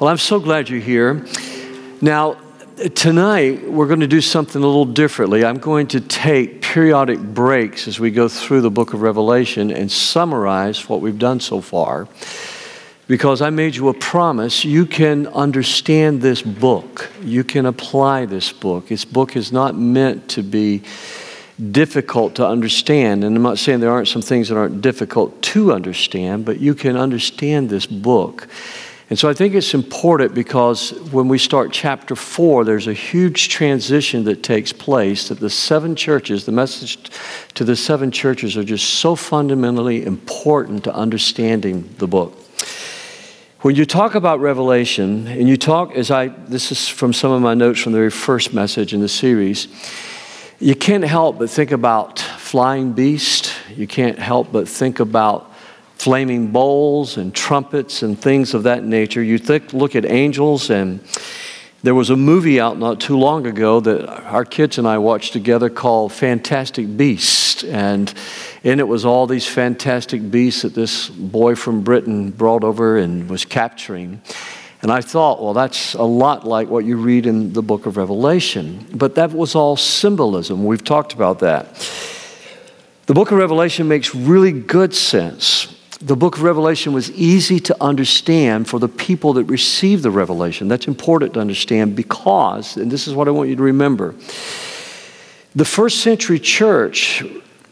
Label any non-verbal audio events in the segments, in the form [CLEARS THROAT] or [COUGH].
Well, I'm so glad you're here. Now, tonight we're going to do something a little differently. I'm going to take periodic breaks as we go through the book of Revelation and summarize what we've done so far. Because I made you a promise, you can understand this book. You can apply this book. This book is not meant to be difficult to understand. And I'm not saying there aren't some things that aren't difficult to understand, but you can understand this book. And so I think it's important because when we start chapter four, there's a huge transition that takes place that the seven churches, the message to the seven churches are just so fundamentally important to understanding the book. When you talk about Revelation, and you talk, as I, this is from some of my notes from the very first message in the series, you can't help but think about flying beast. You can't help but think about flaming bowls and trumpets and things of that nature. You think, look at angels, and there was a movie out not too long ago that our kids and I watched together called Fantastic Beasts. And in it was all these fantastic beasts that this boy from Britain brought over and was capturing. And I thought, well, that's a lot like what you read in the book of Revelation. But that was all symbolism. We've talked about that. The book of Revelation makes really good sense the book of Revelation was easy to understand for the people that received the revelation. That's important to understand because, and this is what I want you to remember the first century church,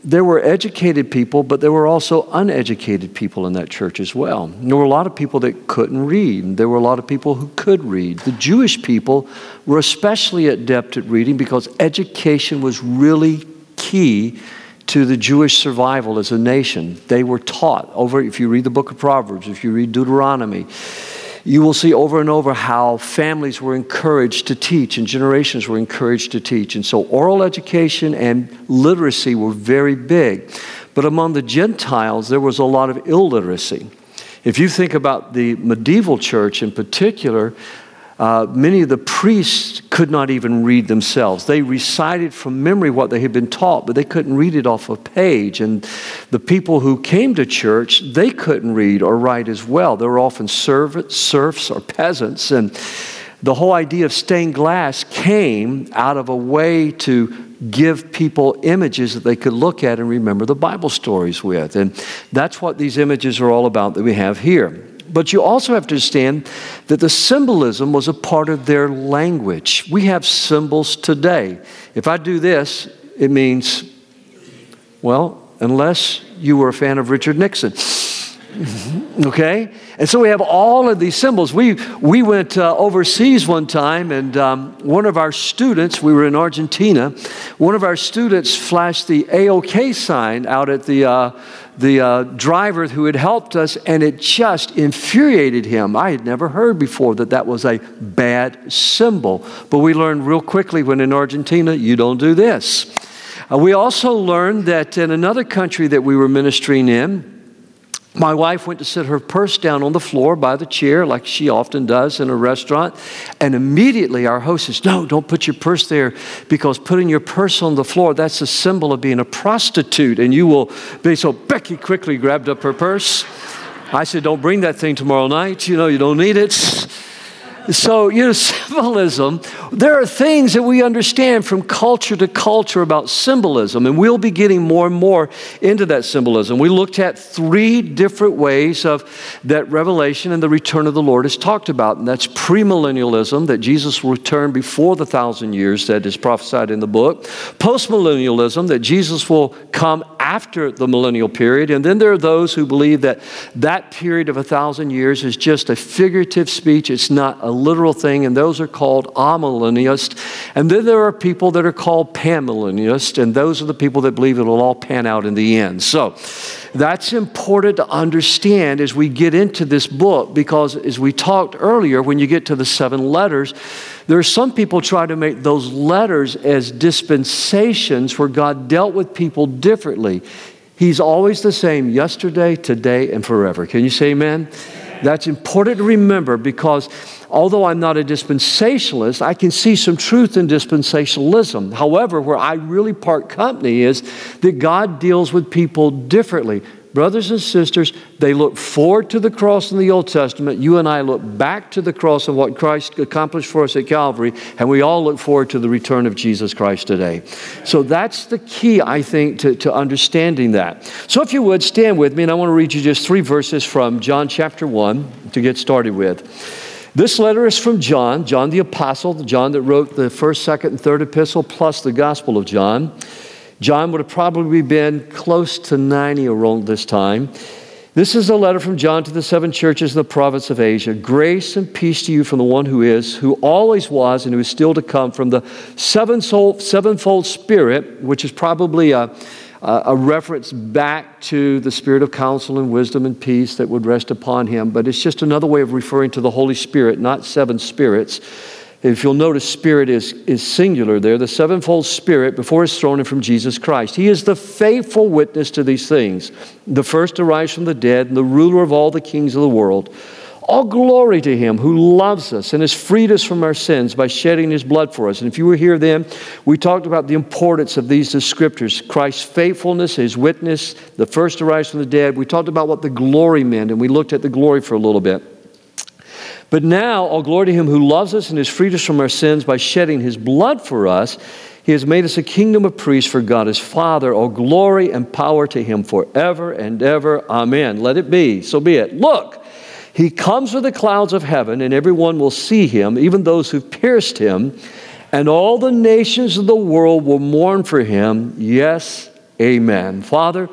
there were educated people, but there were also uneducated people in that church as well. There were a lot of people that couldn't read. There were a lot of people who could read. The Jewish people were especially adept at reading because education was really key to the Jewish survival as a nation. They were taught over, if you read the book of Proverbs, if you read Deuteronomy, you will see over and over how families were encouraged to teach and generations were encouraged to teach. And so oral education and literacy were very big. But among the Gentiles, there was a lot of illiteracy. If you think about the medieval church in particular, uh, many of the priests could not even read themselves. They recited from memory what they had been taught, but they couldn't read it off a page. And the people who came to church, they couldn't read or write as well. They were often servants, serfs, or peasants. And the whole idea of stained glass came out of a way to give people images that they could look at and remember the Bible stories with. And that's what these images are all about that we have here. But you also have to understand that the symbolism was a part of their language. We have symbols today. If I do this, it means, well, unless you were a fan of Richard Nixon. [LAUGHS] okay? And so we have all of these symbols. We, we went uh, overseas one time, and um, one of our students, we were in Argentina, one of our students flashed the AOK sign out at the, uh, the uh, driver who had helped us, and it just infuriated him. I had never heard before that that was a bad symbol. But we learned real quickly when in Argentina, you don't do this. Uh, we also learned that in another country that we were ministering in, my wife went to sit her purse down on the floor by the chair, like she often does in a restaurant. And immediately our host says, No, don't put your purse there because putting your purse on the floor, that's a symbol of being a prostitute. And you will be. So Becky quickly grabbed up her purse. I said, Don't bring that thing tomorrow night. You know, you don't need it. So, you know, [LAUGHS] symbolism, there are things that we understand from culture to culture about symbolism, and we'll be getting more and more into that symbolism. We looked at three different ways of that revelation and the return of the Lord is talked about, and that's premillennialism, that Jesus will return before the thousand years that is prophesied in the book, postmillennialism, that Jesus will come after the millennial period, and then there are those who believe that that period of a thousand years is just a figurative speech, it's not a literal thing, and those are called amillennialists. And then there are people that are called panmillennialists, and those are the people that believe it'll all pan out in the end. So that's important to understand as we get into this book, because as we talked earlier, when you get to the seven letters, there are some people try to make those letters as dispensations where God dealt with people differently. He's always the same yesterday, today, and forever. Can you say amen? That's important to remember because although I'm not a dispensationalist, I can see some truth in dispensationalism. However, where I really part company is that God deals with people differently. brothers and sisters, they look forward to the cross in the Old Testament. You and I look back to the cross and what Christ accomplished for us at Calvary, and we all look forward to the return of Jesus Christ today. So that's the key, I think, to, to understanding that. So if you would, stand with me, and I want to read you just three verses from John chapter 1 to get started with. This letter is from John, John the Apostle, the John that wrote the first, second, and third epistle, plus the Gospel of John. John would have probably been close to 90 around this time. This is a letter from John to the seven churches in the province of Asia. Grace and peace to you from the one who is, who always was, and who is still to come, from the sevenfold, sevenfold Spirit, which is probably a a reference back to the spirit of counsel and wisdom and peace that would rest upon him, but it's just another way of referring to the Holy Spirit, not seven spirits. If you'll notice, spirit is, is singular there, the sevenfold spirit before his throne and from Jesus Christ. He is the faithful witness to these things, the first to rise from the dead and the ruler of all the kings of the world. All glory to him who loves us and has freed us from our sins by shedding his blood for us. And if you were here then, we talked about the importance of these scriptures Christ's faithfulness, his witness, the first to rise from the dead. We talked about what the glory meant, and we looked at the glory for a little bit. But now, all glory to him who loves us and has freed us from our sins by shedding his blood for us. He has made us a kingdom of priests for God his Father. All glory and power to him forever and ever. Amen. Let it be. So be it. Look. He comes with the clouds of heaven, and everyone will see him, even those who pierced him, and all the nations of the world will mourn for him. Yes, amen. Father,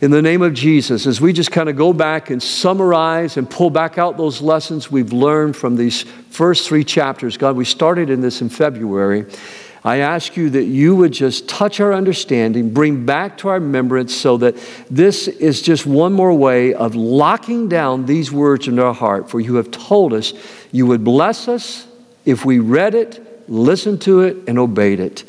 in the name of Jesus, as we just kind of go back and summarize and pull back out those lessons we've learned from these first three chapters, God, we started in this in February. I ask you that you would just touch our understanding, bring back to our remembrance, so that this is just one more way of locking down these words in our heart. For you have told us you would bless us if we read it, listened to it, and obeyed it.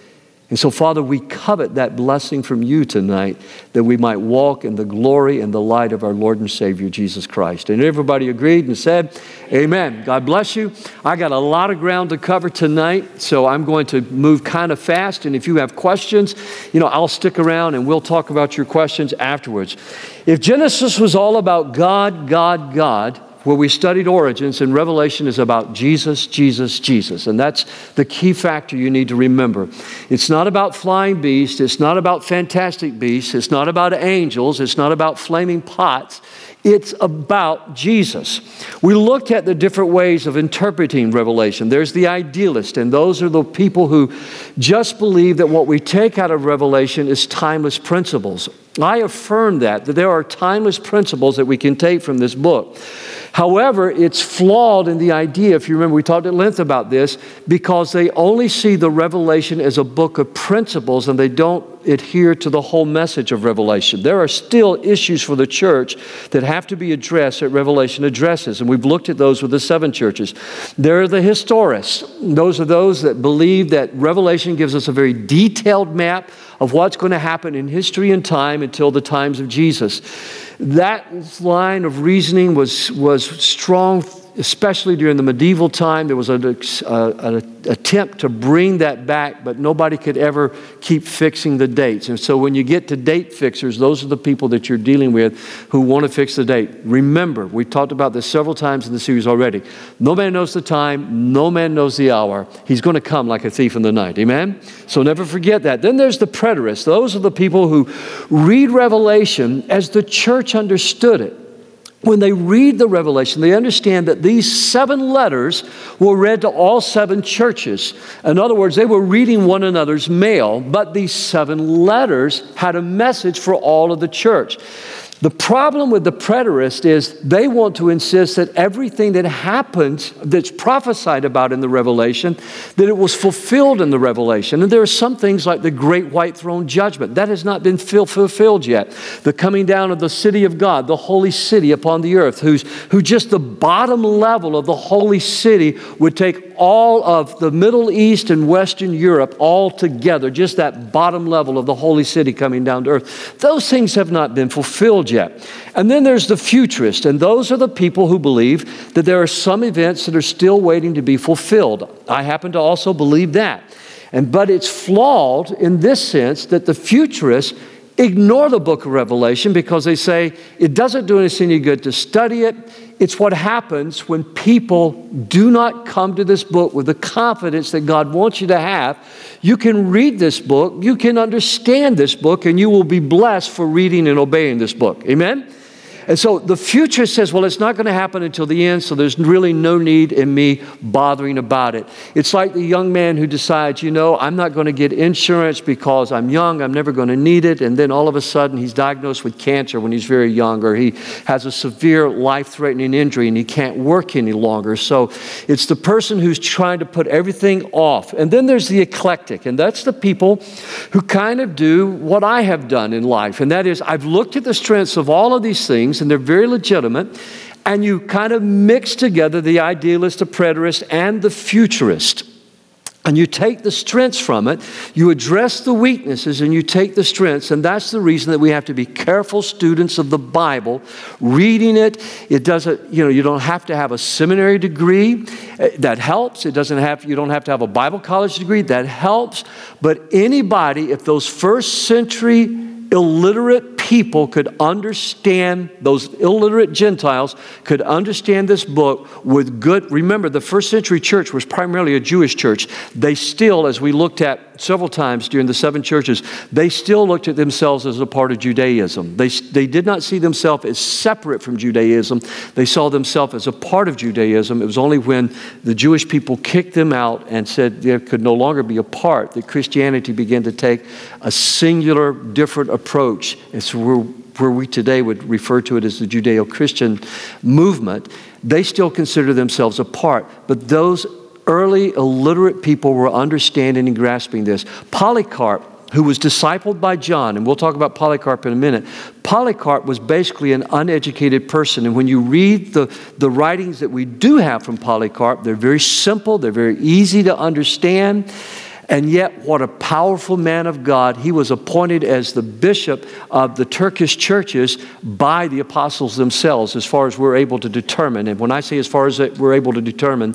And so, Father, we covet that blessing from you tonight that we might walk in the glory and the light of our Lord and Savior, Jesus Christ. And everybody agreed and said, Amen. God bless you. I got a lot of ground to cover tonight, so I'm going to move kind of fast. And if you have questions, you know, I'll stick around and we'll talk about your questions afterwards. If Genesis was all about God, God, God, where we studied origins, and Revelation is about Jesus, Jesus, Jesus. And that's the key factor you need to remember. It's not about flying beasts, it's not about fantastic beasts, it's not about angels, it's not about flaming pots. It's about Jesus. We looked at the different ways of interpreting Revelation. There's the idealist, and those are the people who just believe that what we take out of Revelation is timeless principles. I affirm that, that there are timeless principles that we can take from this book. However, it's flawed in the idea, if you remember, we talked at length about this, because they only see the Revelation as a book of principles and they don't adhere to the whole message of Revelation. There are still issues for the church that have to be addressed that Revelation addresses, and we've looked at those with the seven churches. There are the historists, those are those that believe that Revelation gives us a very detailed map of what's going to happen in history and time until the times of Jesus. That line of reasoning was, was strong especially during the medieval time, there was an, attempt to bring that back, but nobody could ever keep fixing the dates. And so when you get to date fixers, those are the people that you're dealing with who want to fix the date. Remember, we've talked about this several times in the series already. No man knows the time, no man knows the hour. He's going to come like a thief in the night. Amen? So never forget that. Then there's the preterists. Those are the people who read Revelation as the church understood it when they read the Revelation, they understand that these seven letters were read to all seven churches. In other words, they were reading one another's mail, but these seven letters had a message for all of the church. The problem with the preterist is they want to insist that everything that happens, that's prophesied about in the Revelation, that it was fulfilled in the Revelation. And there are some things like the great white throne judgment that has not been fulfilled yet. The coming down of the city of God, the holy city upon the earth, who's, who just the bottom level of the holy city would take all of the Middle East and Western Europe all together, just that bottom level of the holy city coming down to earth. Those things have not been fulfilled yet. And then there's the futurist, and those are the people who believe that there are some events that are still waiting to be fulfilled. I happen to also believe that. And but it's flawed in this sense that the futurist ignore the book of Revelation because they say it doesn't do us any good to study it. It's what happens when people do not come to this book with the confidence that God wants you to have. You can read this book, you can understand this book, and you will be blessed for reading and obeying this book. Amen? And so the future says, well, it's not going to happen until the end, so there's really no need in me bothering about it. It's like the young man who decides, you know, I'm not going to get insurance because I'm young, I'm never going to need it. And then all of a sudden he's diagnosed with cancer when he's very young, or he has a severe life threatening injury and he can't work any longer. So it's the person who's trying to put everything off. And then there's the eclectic, and that's the people who kind of do what I have done in life. And that is, I've looked at the strengths of all of these things and they're very legitimate. And you kind of mix together the idealist, the preterist, and the futurist. And you take the strengths from it, you address the weaknesses, and you take the strengths. And that's the reason that we have to be careful students of the Bible, reading it. It doesn't, you know, you don't have to have a seminary degree. Eh, that helps. It doesn't have, you don't have to have a Bible college degree. That helps. But anybody, if those first century illiterate people could understand, those illiterate Gentiles could understand this book with good. Remember, the first century church was primarily a Jewish church. They still, as we looked at several times during the seven churches, they still looked at themselves as a part of Judaism. They, they did not see themselves as separate from Judaism, they saw themselves as a part of Judaism. It was only when the Jewish people kicked them out and said there could no longer be a part that Christianity began to take a singular, different approach. It's where, where we today would refer to it as the Judeo Christian movement. They still consider themselves a part, but those early illiterate people were understanding and grasping this. Polycarp, who was discipled by John, and we'll talk about Polycarp in a minute. Polycarp was basically an uneducated person. And when you read the, the writings that we do have from Polycarp, they're very simple, they're very easy to understand. And yet, what a powerful man of God. He was appointed as the bishop of the Turkish churches by the apostles themselves, as far as we're able to determine. And when I say as far as we're able to determine,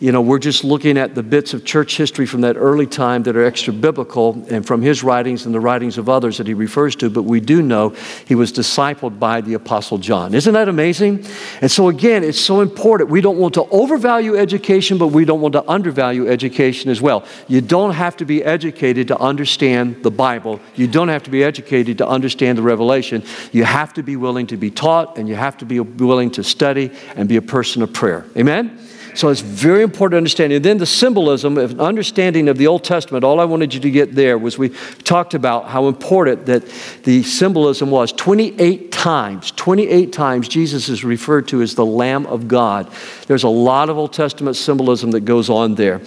you know, we're just looking at the bits of church history from that early time that are extra biblical and from his writings and the writings of others that he refers to, but we do know he was discipled by the Apostle John. Isn't that amazing? And so, again, it's so important. We don't want to overvalue education, but we don't want to undervalue education as well. You don't have to be educated to understand the Bible, you don't have to be educated to understand the revelation. You have to be willing to be taught, and you have to be willing to study and be a person of prayer. Amen? So it's very important to understand. And then the symbolism of understanding of the Old Testament, all I wanted you to get there was we talked about how important that the symbolism was. 28 times, 28 times Jesus is referred to as the Lamb of God. There's a lot of Old Testament symbolism that goes on there.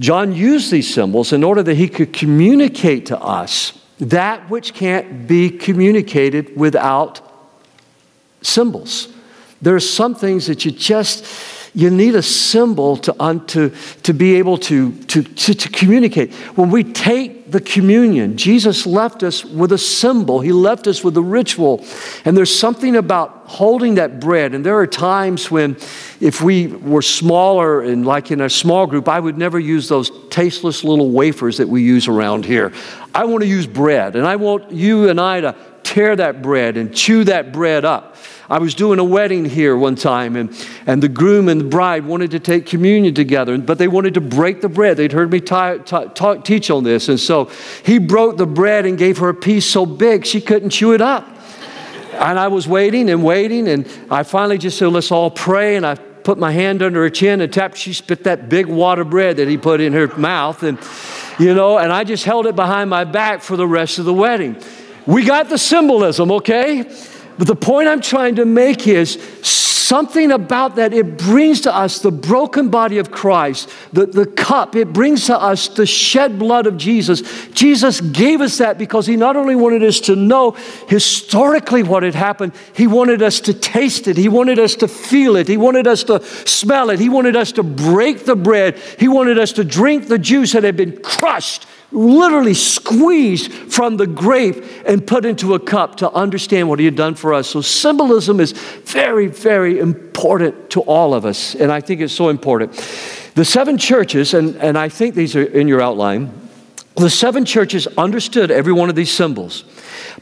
John used these symbols in order that he could communicate to us that which can't be communicated without symbols. There are some things that you just you need a symbol to, un, to, to be able to, to, to, to communicate. When we take the communion, Jesus left us with a symbol, He left us with a ritual. And there's something about holding that bread. And there are times when, if we were smaller and like in a small group, I would never use those tasteless little wafers that we use around here. I want to use bread, and I want you and I to tear that bread and chew that bread up. I was doing a wedding here one time, and, and the groom and the bride wanted to take communion together, but they wanted to break the bread. They'd heard me talk, talk, teach on this. And so he broke the bread and gave her a piece so big she couldn't chew it up. And I was waiting and waiting, and I finally just said, Let's all pray. And I put my hand under her chin and tapped. She spit that big wad of bread that he put in her mouth. And, you know, and I just held it behind my back for the rest of the wedding. We got the symbolism, okay? But the point I'm trying to make is something about that, it brings to us the broken body of Christ, the, the cup, it brings to us the shed blood of Jesus. Jesus gave us that because he not only wanted us to know historically what had happened, he wanted us to taste it, he wanted us to feel it, he wanted us to smell it, he wanted us to break the bread, he wanted us to drink the juice that had been crushed literally squeezed from the grape and put into a cup to understand what he had done for us. So, symbolism is very, very important to all of us, and I think it's so important. The seven churches, and, and I think these are in your outline, the seven churches understood every one of these symbols.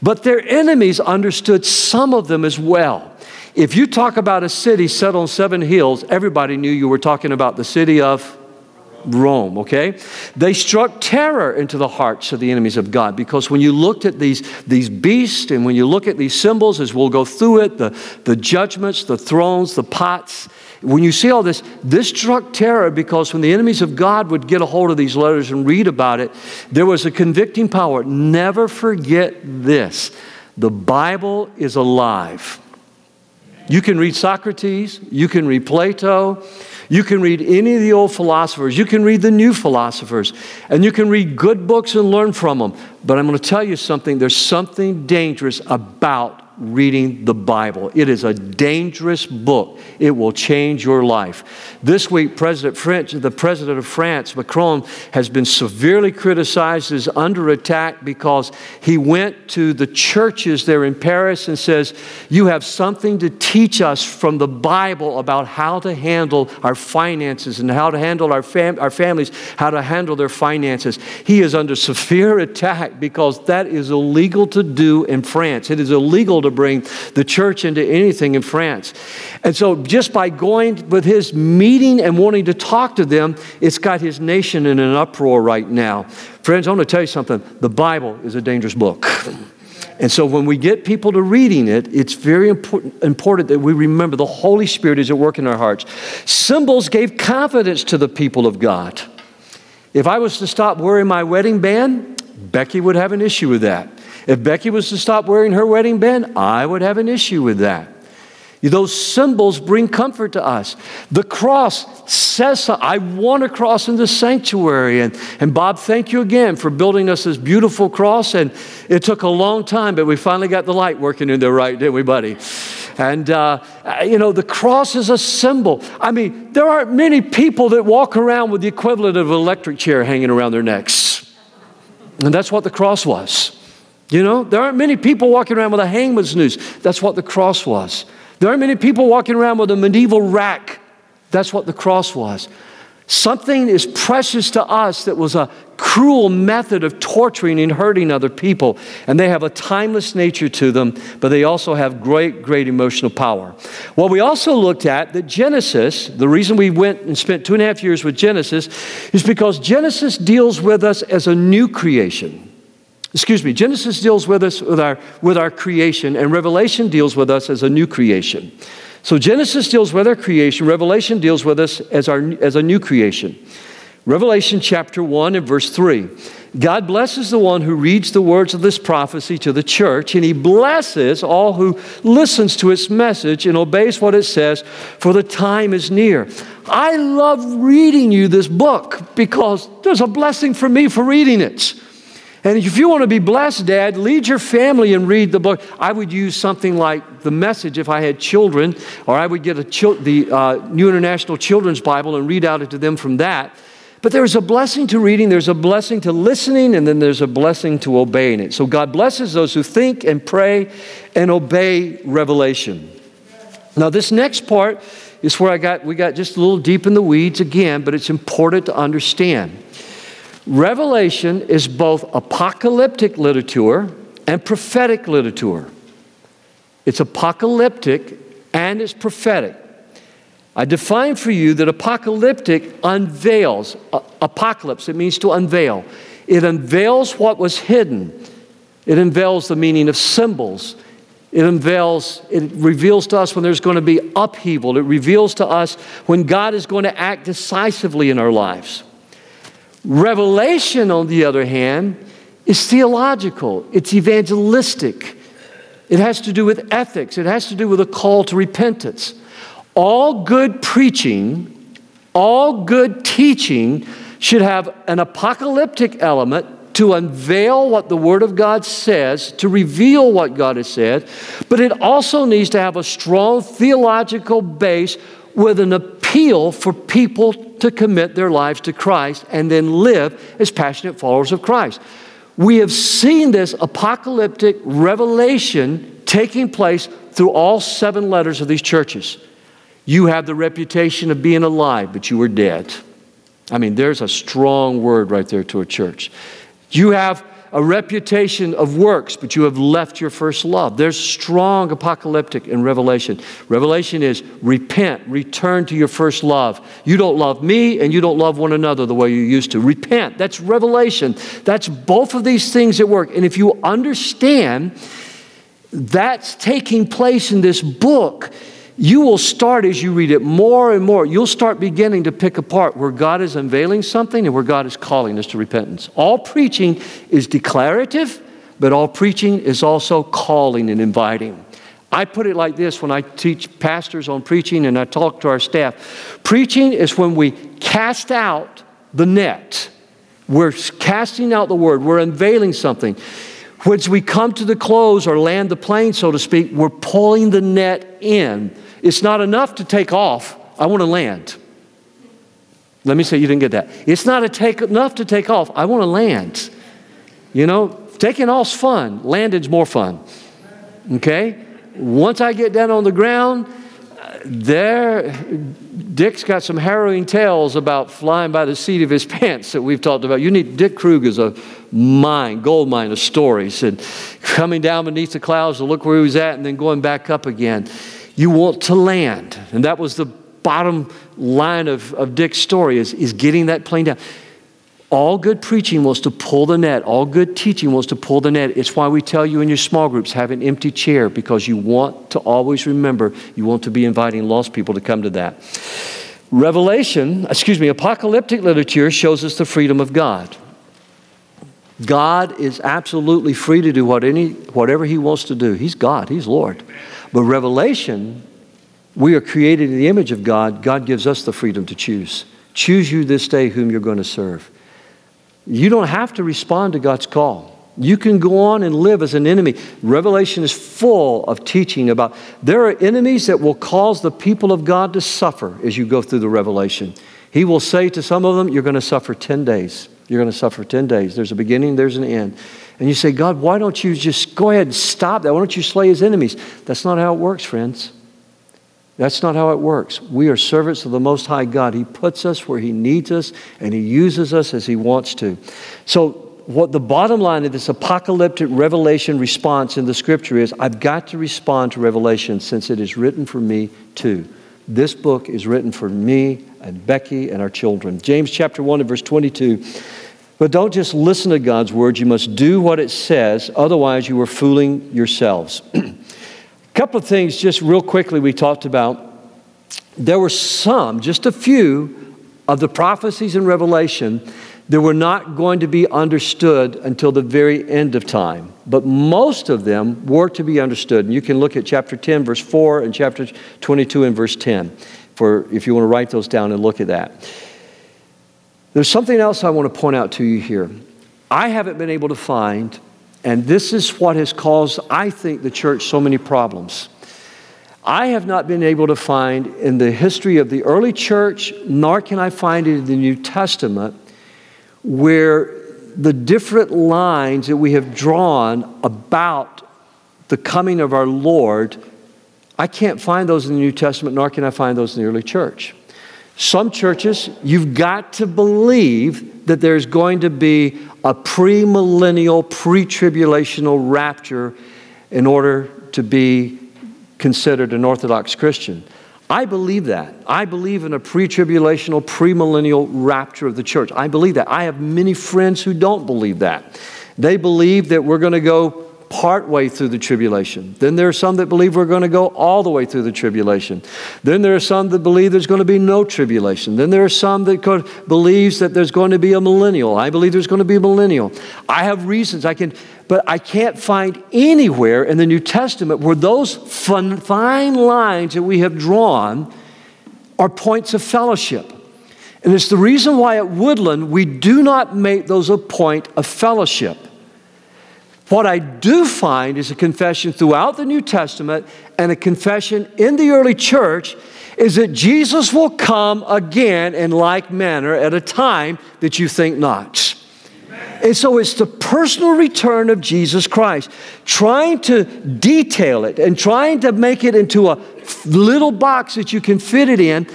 But their enemies understood some of them as well. If you talk about a city set on seven hills, everybody knew you were talking about the city of Rome, okay? They struck terror into the hearts of the enemies of God because when you looked at these, these beasts and when you look at these symbols, as we'll go through it, the, the judgments, the thrones, the pots, when you see all this, this struck terror because when the enemies of God would get a hold of these letters and read about it, there was a convicting power. Never forget this the Bible is alive. You can read Socrates, you can read Plato, you can read any of the old philosophers, you can read the new philosophers, and you can read good books and learn from them. But I'm going to tell you something. There's something dangerous about reading the Bible. It is a dangerous book. It will change your life. This week, President French, the president of France, Macron, has been severely criticized as under attack because he went to the churches there in Paris and says, You have something to teach us from the Bible about how to handle our finances and how to handle our, fam- our families, how to handle their finances. He is under severe [LAUGHS] attack because that is illegal to do in France. It is illegal to to bring the church into anything in France. And so, just by going with his meeting and wanting to talk to them, it's got his nation in an uproar right now. Friends, I want to tell you something the Bible is a dangerous book. And so when we get people to reading it, it's very important, important, that we remember the Holy Spirit is at work in our hearts. Symbols gave confidence to the people of God. If I was to stop wearing my wedding band, Becky would have an issue with that. If Becky was to stop wearing her wedding band, I would have an issue with that. Those symbols bring comfort to us. The cross says, I want a cross in the sanctuary. And, and Bob, thank you again for building us this beautiful cross. And it took a long time, but we finally got the light working in there right, didn't we, buddy? And, uh, you know, the cross is a symbol. I mean, there aren't many people that walk around with the equivalent of an electric chair hanging around their necks. And that's what the cross was. You know, there aren't many people walking around with a hangman's noose. That's what the cross was. There aren't many people walking around with a medieval rack. That's what the cross was. Something is precious to us that was a cruel method of torturing and hurting other people. And they have a timeless nature to them, but they also have great, great emotional power. Well, we also looked at that Genesis, the reason we went and spent two and a half years with Genesis is because Genesis deals with us as a new creation. Excuse me, Genesis deals with us with our, with our creation, and Revelation deals with us as a new creation. So Genesis deals with our creation, Revelation deals with us as, our, as a new creation. Revelation chapter 1 and verse 3. God blesses the one who reads the words of this prophecy to the church, and he blesses all who listens to its message and obeys what it says, for the time is near. I love reading you this book because there's a blessing for me for reading it. And if you want to be blessed, Dad, lead your family and read the book. I would use something like the message if I had children, or I would get a chil- the uh, New International Children's Bible and read out it to them from that. But there's a blessing to reading, there's a blessing to listening, and then there's a blessing to obeying it. So God blesses those who think and pray and obey revelation. Now, this next part is where I got we got just a little deep in the weeds again, but it's important to understand. Revelation is both apocalyptic literature and prophetic literature. It's apocalyptic and it's prophetic. I define for you that apocalyptic unveils. Uh, apocalypse, it means to unveil. It unveils what was hidden. It unveils the meaning of symbols. It unveils, it reveals to us when there's going to be upheaval. It reveals to us when God is going to act decisively in our lives. Revelation, on the other hand, is theological, it's evangelistic. It has to do with ethics, it has to do with a call to repentance. All good preaching, all good teaching should have an apocalyptic element to unveil what the Word of God says, to reveal what God has said, but it also needs to have a strong theological base with an appeal for people to commit their lives to Christ and then live as passionate followers of Christ. We have seen this apocalyptic revelation taking place through all seven letters of these churches. You have the reputation of being alive, but you were dead. I mean, there's a strong word right there to a church. You have a reputation of works, but you have left your first love. There's strong apocalyptic in Revelation. Revelation is repent, return to your first love. You don't love me and you don't love one another the way you used to. Repent. That's revelation. That's both of these things at work. And if you understand that's taking place in this book, you will start as you read it more and more, you'll start beginning to pick apart where God is unveiling something and where God is calling us to repentance. All preaching is declarative, but all preaching is also calling and inviting. I put it like this when I teach pastors on preaching and I talk to our staff. Preaching is when we cast out the net. We're casting out the word, we're unveiling something. Once we come to the close or land the plane, so to speak, we're pulling the net in. It's not enough to take off. I want to land. Let me say you didn't get that. It's not take, enough to take off. I want to land. You know, taking off's fun. Landing's more fun. Okay? Once I get down on the ground, there, Dick's got some harrowing tales about flying by the seat of his [LAUGHS] pants that we've talked about. You need Dick Krug is a mine, gold mine of stories, and coming down beneath the clouds to look where he was at, and then going back up again. You want to land. And that was the bottom line of, of Dick's story is, is getting that plane down. All good preaching wants to pull the net. All good teaching wants to pull the net. It's why we tell you in your small groups have an empty chair because you want to always remember, you want to be inviting lost people to come to that. Revelation, excuse me, apocalyptic literature shows us the freedom of God. God is absolutely free to do what any, whatever He wants to do. He's God, He's Lord. But revelation, we are created in the image of God. God gives us the freedom to choose. Choose you this day whom you're going to serve. You don't have to respond to God's call. You can go on and live as an enemy. Revelation is full of teaching about there are enemies that will cause the people of God to suffer as you go through the revelation. He will say to some of them, You're going to suffer 10 days. You're going to suffer 10 days. There's a beginning, there's an end. And you say, God, why don't you just go ahead and stop that? Why don't you slay his enemies? That's not how it works, friends. That's not how it works. We are servants of the Most High God. He puts us where He needs us and He uses us as He wants to. So, what the bottom line of this apocalyptic revelation response in the scripture is I've got to respond to revelation since it is written for me too. This book is written for me and Becky and our children. James chapter 1 and verse 22 but don't just listen to God's word, you must do what it says, otherwise, you are fooling yourselves. [CLEARS THROAT] Couple of things, just real quickly, we talked about. There were some, just a few, of the prophecies in Revelation that were not going to be understood until the very end of time. But most of them were to be understood. And you can look at chapter 10, verse 4, and chapter 22 and verse 10 for if you want to write those down and look at that. There's something else I want to point out to you here. I haven't been able to find, and this is what has caused, I think, the church so many problems. I have not been able to find in the history of the early church, nor can I find it in the New Testament, where the different lines that we have drawn about the coming of our Lord, I can't find those in the New Testament, nor can I find those in the early church. Some churches, you've got to believe that there's going to be a premillennial, pre tribulational rapture in order to be considered an Orthodox Christian. I believe that. I believe in a pre tribulational, premillennial rapture of the church. I believe that. I have many friends who don't believe that. They believe that we're going to go part way through the tribulation. Then there are some that believe we're going to go all the way through the tribulation. Then there are some that believe there's going to be no tribulation. Then there are some that could, believes that there's going to be a millennial. I believe there's going to be a millennial. I have reasons I can, but I can't find anywhere in the New Testament where those fun, fine lines that we have drawn are points of fellowship. And it's the reason why at Woodland we do not make those a point of fellowship. What I do find is a confession throughout the New Testament and a confession in the early church is that Jesus will come again in like manner at a time that you think not. And so it's the personal return of Jesus Christ. Trying to detail it and trying to make it into a little box that you can fit it in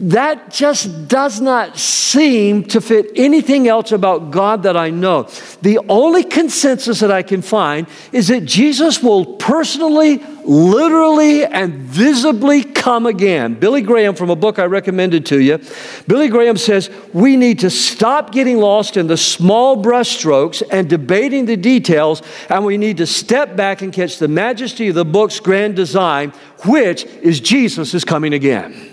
that just does not seem to fit anything else about God that I know. The only consensus that I can find is that Jesus will personally, literally, and visibly come again. Billy Graham, from a book I recommended to you, Billy Graham says we need to stop getting lost in the small brushstrokes and debating the details, and we need to step back and catch the majesty of the book's grand design, which is Jesus is coming again.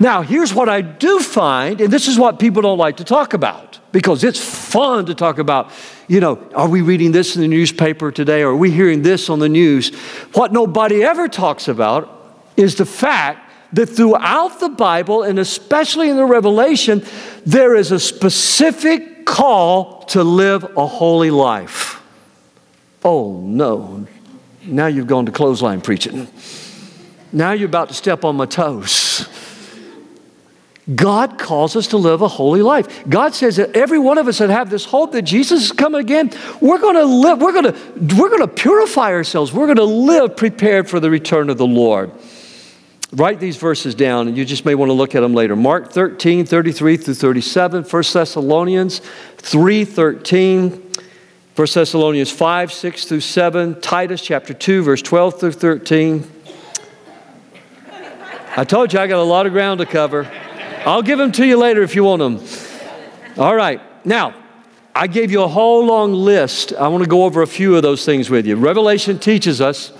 Now, here's what I do find, and this is what people don't like to talk about because it's fun to talk about, you know, are we reading this in the newspaper today? Or are we hearing this on the news? What nobody ever talks about is the fact that throughout the Bible, and especially in the Revelation, there is a specific call to live a holy life. Oh, no. Now you've gone to clothesline preaching. Now you're about to step on my toes. God calls us to live a holy life. God says that every one of us that have this hope that Jesus is coming again, we're going to live, we're going to, we're going to purify ourselves. We're going to live prepared for the return of the Lord. Write these verses down, and you just may want to look at them later. Mark 13, 33 through 37, 1 Thessalonians 3, 13, 1 Thessalonians 5, 6 through 7, Titus chapter 2, verse 12 through 13. I told you I got a lot of ground to cover. I'll give them to you later if you want them. All right. Now, I gave you a whole long list. I want to go over a few of those things with you. Revelation teaches us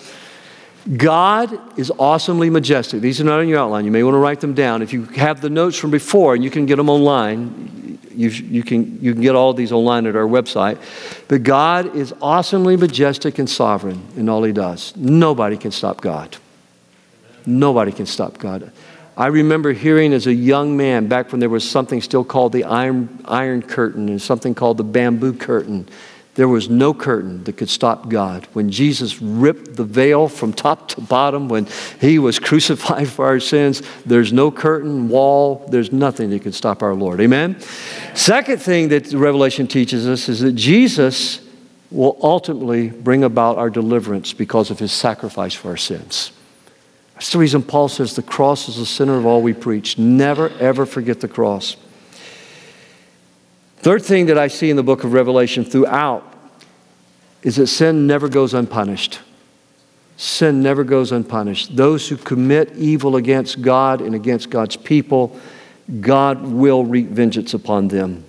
God is awesomely majestic. These are not in your outline. You may want to write them down. If you have the notes from before and you can get them online, you, you, can, you can get all these online at our website. But God is awesomely majestic and sovereign in all He does. Nobody can stop God. Nobody can stop God. I remember hearing as a young man, back when there was something still called the iron, iron curtain and something called the bamboo curtain, there was no curtain that could stop God. When Jesus ripped the veil from top to bottom, when he was [LAUGHS] crucified for our sins, there's no curtain, wall, there's nothing that could stop our Lord. Amen? Second thing that Revelation teaches us is that Jesus will ultimately bring about our deliverance because of his sacrifice for our sins. That's the reason Paul says the cross is the center of all we preach. Never, ever forget the cross. Third thing that I see in the book of Revelation throughout is that sin never goes unpunished. Sin never goes unpunished. Those who commit evil against God and against God's people, God will wreak vengeance upon them.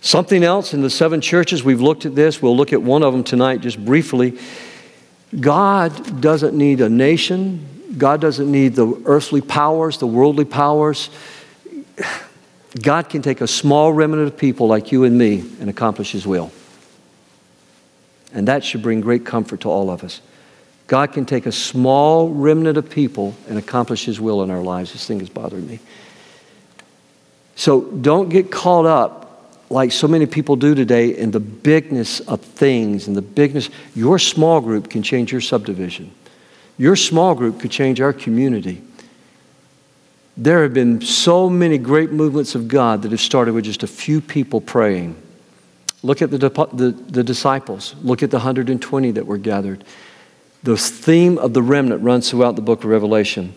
Something else in the seven churches, we've looked at this. We'll look at one of them tonight just briefly. God doesn't need a nation. God doesn't need the earthly powers, the worldly powers. God can take a small remnant of people like you and me and accomplish His will. And that should bring great comfort to all of us. God can take a small remnant of people and accomplish His will in our lives. This thing is bothering me. So don't get caught up like so many people do today in the bigness of things and the bigness. Your small group can change your subdivision. Your small group could change our community. There have been so many great movements of God that have started with just a few people praying. Look at the, the, the disciples. Look at the 120 that were gathered. The theme of the remnant runs throughout the book of Revelation.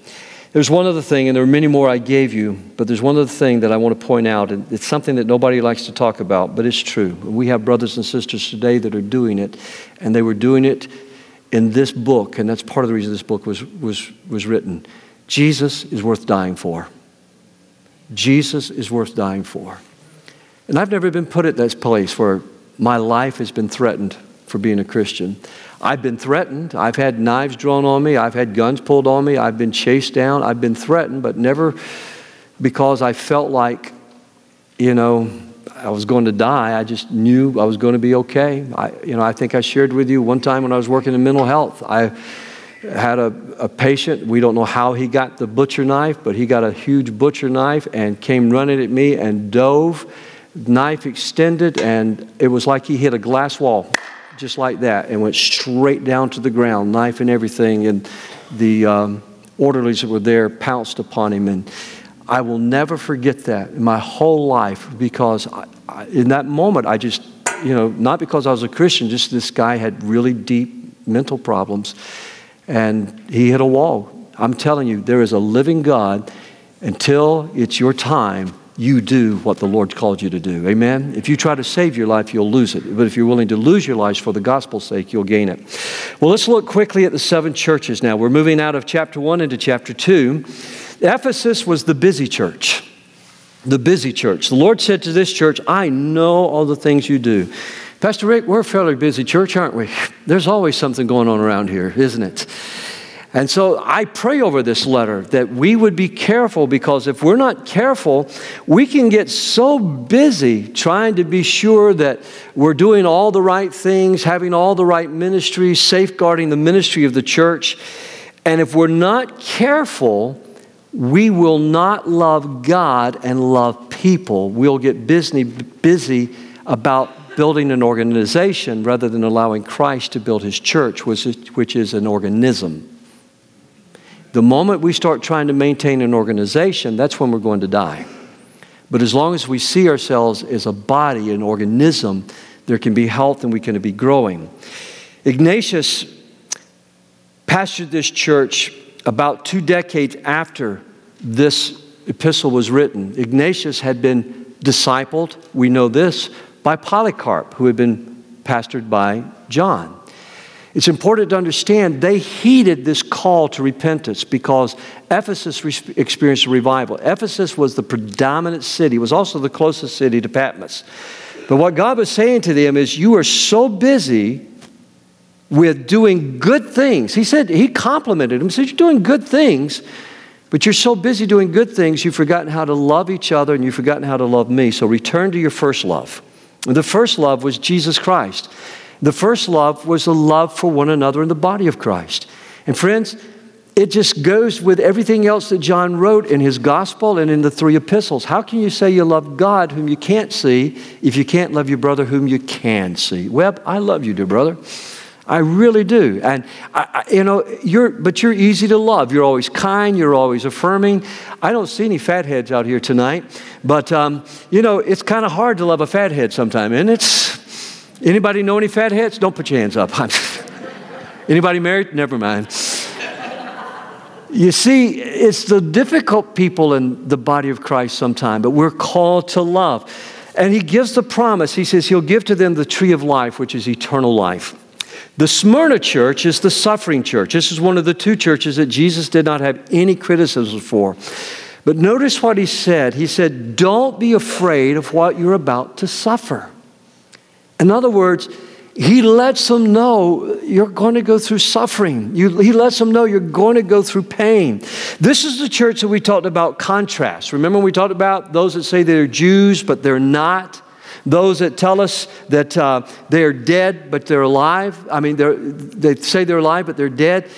There's one other thing, and there are many more I gave you, but there's one other thing that I want to point out, and it's something that nobody likes to talk about, but it's true. We have brothers and sisters today that are doing it, and they were doing it in this book, and that's part of the reason this book was, was, was written. Jesus is worth dying for. Jesus is worth dying for. And I've never been put at this place where my life has been threatened for being a Christian. I've been threatened. I've had knives drawn on me. I've had guns pulled on me. I've been chased down. I've been threatened, but never because I felt like, you know, I was going to die. I just knew I was going to be okay. I, you know, I think I shared with you one time when I was working in mental health. I had a, a patient. We don't know how he got the butcher knife, but he got a huge butcher knife and came running at me and dove. Knife extended, and it was like he hit a glass wall just like that and went straight down to the ground, knife and everything. And the um, orderlies that were there pounced upon him. And I will never forget that in my whole life because I, I, in that moment, I just, you know, not because I was a Christian, just this guy had really deep mental problems. And he hit a wall. I'm telling you, there is a living God. Until it's your time, you do what the Lord called you to do. Amen? If you try to save your life, you'll lose it. But if you're willing to lose your life for the gospel's sake, you'll gain it. Well, let's look quickly at the seven churches now. We're moving out of chapter 1 into chapter 2. Ephesus was the busy church. The busy church. The Lord said to this church, I know all the things you do. Pastor Rick, we're a fairly busy church, aren't we? There's always something going on around here, isn't it? And so I pray over this letter that we would be careful because if we're not careful, we can get so busy trying to be sure that we're doing all the right things, having all the right ministries, safeguarding the ministry of the church. And if we're not careful, we will not love God and love people. We'll get busy, busy about building an organization rather than allowing Christ to build his church, which is, which is an organism. The moment we start trying to maintain an organization, that's when we're going to die. But as long as we see ourselves as a body, an organism, there can be health and we can be growing. Ignatius pastored this church about two decades after this epistle was written. Ignatius had been discipled, we know this, by Polycarp, who had been pastored by John. It's important to understand they heeded this call to repentance because Ephesus re- experienced a revival. Ephesus was the predominant city, it was also the closest city to Patmos. But what God was saying to them is, You are so busy with doing good things. He said, He complimented him, He said, You're doing good things, but you're so busy doing good things, you've forgotten how to love each other and you've forgotten how to love me. So return to your first love. The first love was Jesus Christ. The first love was a love for one another in the body of Christ. And friends, it just goes with everything else that John wrote in his gospel and in the three epistles. How can you say you love God whom you can't see if you can't love your brother whom you can see? Webb, I love you, dear brother. I really do. And, I, I, you know, you're, but you're easy to love. You're always kind. You're always affirming. I don't see any fatheads out here tonight, but, um, you know, it's kind of hard to love a fathead sometimes, and it's, Anybody know any fatheads? Don't put your hands up. [LAUGHS] Anybody married? Never mind. You see, it's the difficult people in the body of Christ sometimes, but we're called to love. And he gives the promise. He says he'll give to them the tree of life, which is eternal life. The Smyrna church is the suffering church. This is one of the two churches that Jesus did not have any criticism for. But notice what he said. He said, Don't be afraid of what you're about to suffer. In other words, he lets them know you're going to go through suffering. You, he lets them know you're going to go through pain. This is the church that we talked about contrast. Remember, we talked about those that say they're Jews, but they're not. Those that tell us that uh, they're dead, but they're alive. I mean, they say they're alive, but they're dead.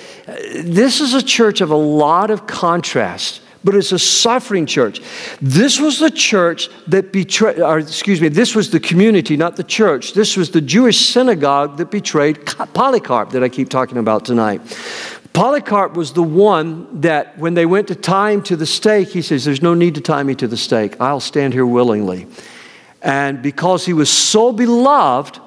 This is a church of a lot of contrast but it's a suffering church. This was the church that betrayed, or excuse me, this was the community, not the church. This was the Jewish synagogue that betrayed Polycarp that I keep talking about tonight. Polycarp was the one that when they went to tie him to the stake, he says, There's no need to tie me to the stake. I'll stand here willingly. And because he was so beloved,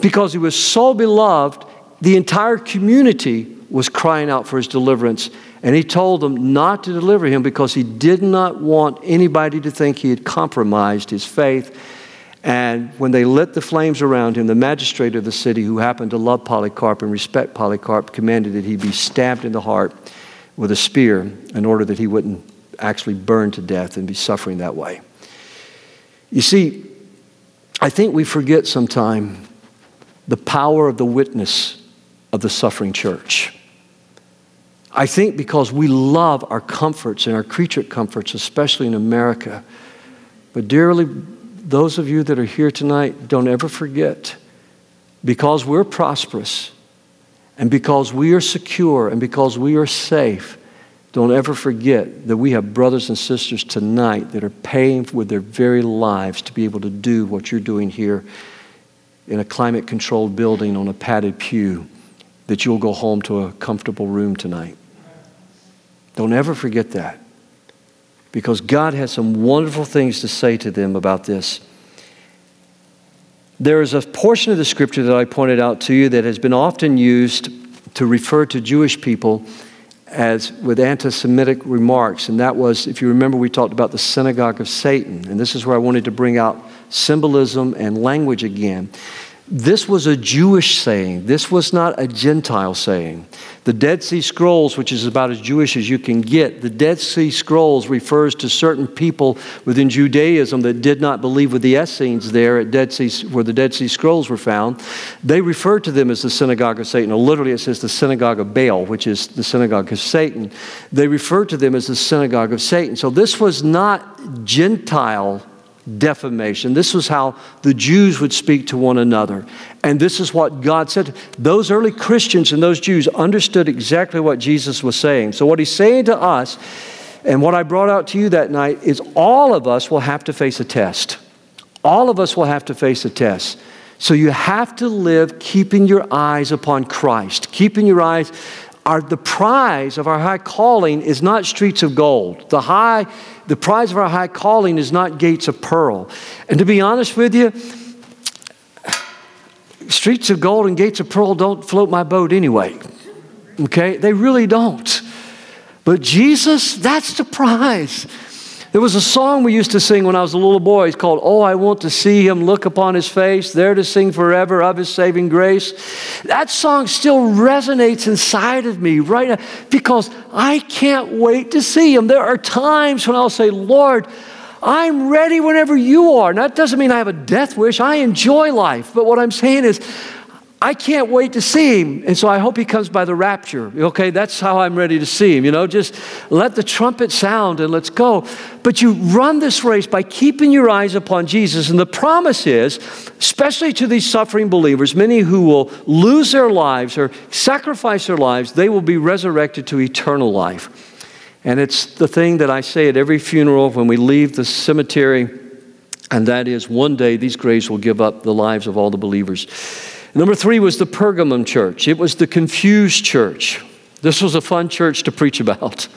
because he was so beloved, the entire community was crying out for his deliverance. And he told them not to deliver him because he did not want anybody to think he had compromised his faith. And when they lit the flames around him, the magistrate of the city, who happened to love Polycarp and respect Polycarp, commanded that he be stabbed in the heart with a spear in order that he wouldn't actually burn to death and be suffering that way. You see, I think we forget sometime the power of the witness of the suffering church. I think because we love our comforts and our creature comforts, especially in America. But, dearly, those of you that are here tonight, don't ever forget because we're prosperous and because we are secure and because we are safe, don't ever forget that we have brothers and sisters tonight that are paying with their very lives to be able to do what you're doing here in a climate controlled building on a padded pew, that you'll go home to a comfortable room tonight. Don't ever forget that. Because God has some wonderful things to say to them about this. There is a portion of the scripture that I pointed out to you that has been often used to refer to Jewish people as with anti-Semitic remarks, and that was, if you remember, we talked about the synagogue of Satan, and this is where I wanted to bring out symbolism and language again. This was a Jewish saying. This was not a Gentile saying. The Dead Sea Scrolls, which is about as Jewish as you can get, the Dead Sea Scrolls refers to certain people within Judaism that did not believe with the Essenes there at Dead Sea, where the Dead Sea Scrolls were found. They referred to them as the synagogue of Satan, or literally it says the synagogue of Baal, which is the synagogue of Satan. They referred to them as the synagogue of Satan. So this was not Gentile defamation. This was how the Jews would speak to one another. And this is what God said. Those early Christians and those Jews understood exactly what Jesus was saying. So, what he's saying to us, and what I brought out to you that night, is all of us will have to face a test. All of us will have to face a test. So, you have to live keeping your eyes upon Christ, keeping your eyes our, the prize of our high calling is not streets of gold. The, high, the prize of our high calling is not gates of pearl. And to be honest with you, streets of gold and gates of pearl don't float my boat anyway. Okay? They really don't. But Jesus, that's the prize. There was a song we used to sing when I was a little boy. It's called, Oh, I Want to See Him Look Upon His Face, there to sing forever of His saving grace. That song still resonates inside of me right now because I can't wait to see Him. There are times when I'll say, Lord, I'm ready whenever you are. Now, that doesn't mean I have a death wish. I enjoy life. But what I'm saying is, I can't wait to see him. And so I hope he comes by the rapture. Okay, that's how I'm ready to see him. You know, just let the trumpet sound and let's go. But you run this race by keeping your eyes upon Jesus. And the promise is, especially to these suffering believers, many who will lose their lives or sacrifice their lives, they will be resurrected to eternal life. And it's the thing that I say at every funeral when we leave the cemetery, and that is one day these graves will give up the lives of all the believers. Number three was the Pergamum church. It was the confused church. This was a fun church to preach about.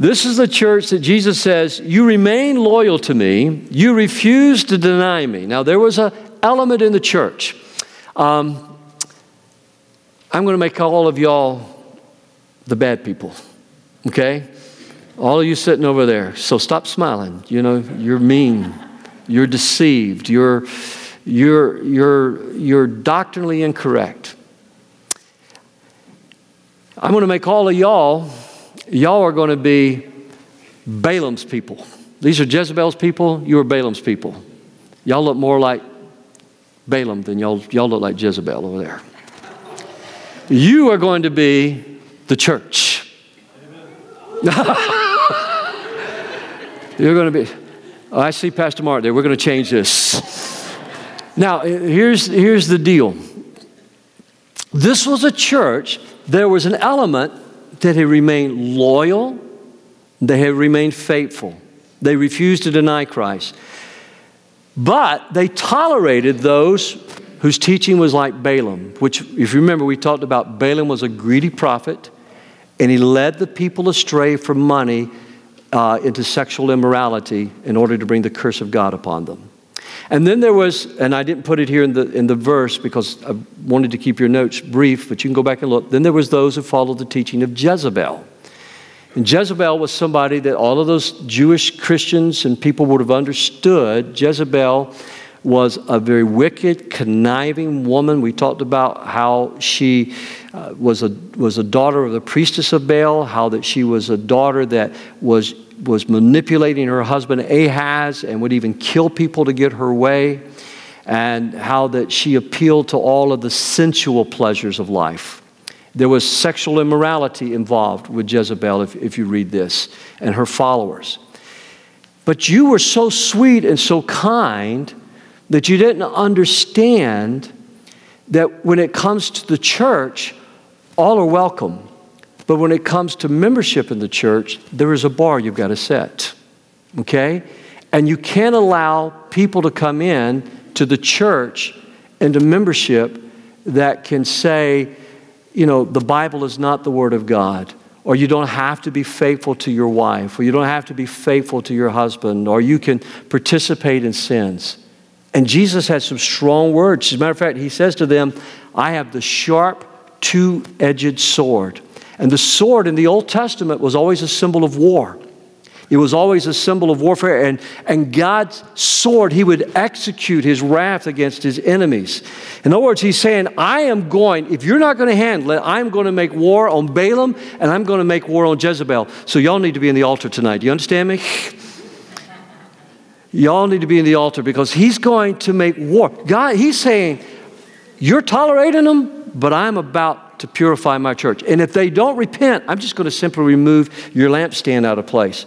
This is the church that Jesus says, You remain loyal to me, you refuse to deny me. Now, there was an element in the church. Um, I'm going to make all of y'all the bad people, okay? All of you sitting over there. So stop smiling. You know, you're mean, you're deceived, you're you're, you're, you're doctrinally incorrect. I'm going to make all of y'all, y'all are going to be Balaam's people. These are Jezebel's people, you are Balaam's people. Y'all look more like Balaam than y'all, y'all look like Jezebel over there. You are going to be the church. [LAUGHS] You're going to be. I see Pastor Mark there. We're going to change this. Now, here's, here's the deal this was a church, there was an element that had remained loyal, they had remained faithful. They refused to deny Christ. But they tolerated those whose teaching was like Balaam, which, if you remember, we talked about Balaam was a greedy prophet and he led the people astray from money uh, into sexual immorality in order to bring the curse of God upon them. And then there was, and I didn't put it here in the, in the verse because I wanted to keep your notes brief, but you can go back and look. Then there was those who followed the teaching of Jezebel. And Jezebel was somebody that all of those Jewish Christians and people would have understood. Jezebel was a very wicked, conniving woman. We talked about how she uh, was, a, was a daughter of the priestess of Baal, how that she was a daughter that was was manipulating her husband Ahaz and would even kill people to get her way, and how that she appealed to all of the sensual pleasures of life. There was sexual immorality involved with Jezebel, if, if you read this, and her followers. But you were so sweet and so kind that you didn't understand that when it comes to the church, all are welcome. But when it comes to membership in the church, there is a bar you've got to set. Okay? And you can't allow people to come in to the church and to membership that can say, you know, the Bible is not the Word of God, or you don't have to be faithful to your wife, or you don't have to be faithful to your husband, or you can participate in sins. And Jesus has some strong words. As a matter of fact, he says to them, I have the sharp, two edged sword. And the sword in the Old Testament was always a symbol of war. It was always a symbol of warfare. And, and God's sword, he would execute his wrath against his enemies. In other words, he's saying, I am going, if you're not going to handle it, I'm going to make war on Balaam and I'm going to make war on Jezebel. So y'all need to be in the altar tonight. Do you understand me? [LAUGHS] y'all need to be in the altar because he's going to make war. God, he's saying, You're tolerating them, but I'm about to purify my church. And if they don't repent, I'm just going to simply remove your lampstand out of place.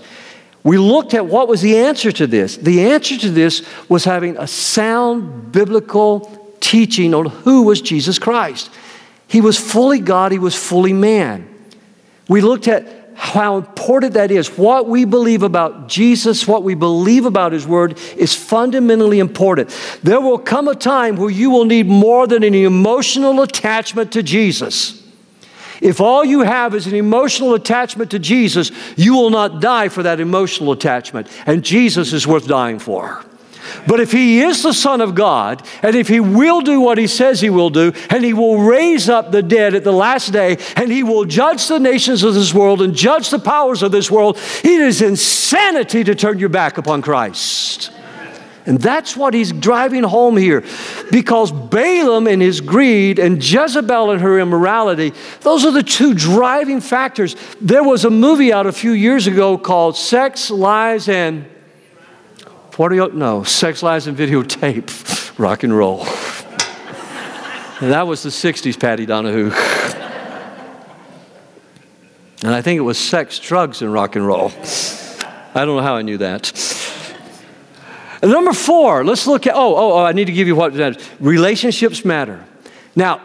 We looked at what was the answer to this. The answer to this was having a sound biblical teaching on who was Jesus Christ. He was fully God, he was fully man. We looked at how important that is. What we believe about Jesus, what we believe about His Word is fundamentally important. There will come a time where you will need more than an emotional attachment to Jesus. If all you have is an emotional attachment to Jesus, you will not die for that emotional attachment. And Jesus is worth dying for. But if he is the Son of God, and if he will do what he says he will do, and he will raise up the dead at the last day, and he will judge the nations of this world and judge the powers of this world, it is insanity to turn your back upon Christ. And that's what he's driving home here. Because Balaam and his greed and Jezebel and her immorality, those are the two driving factors. There was a movie out a few years ago called Sex, Lies, and what do you know? Sex, Lies, and Videotape. [LAUGHS] Rock and roll. and that was the 60s, Patty Donahue. and I think it was sex, drugs, and rock and roll. I don't know how I knew that. And number four, let's look at, oh, oh, oh, I need to give you what that is. Relationships matter. Now,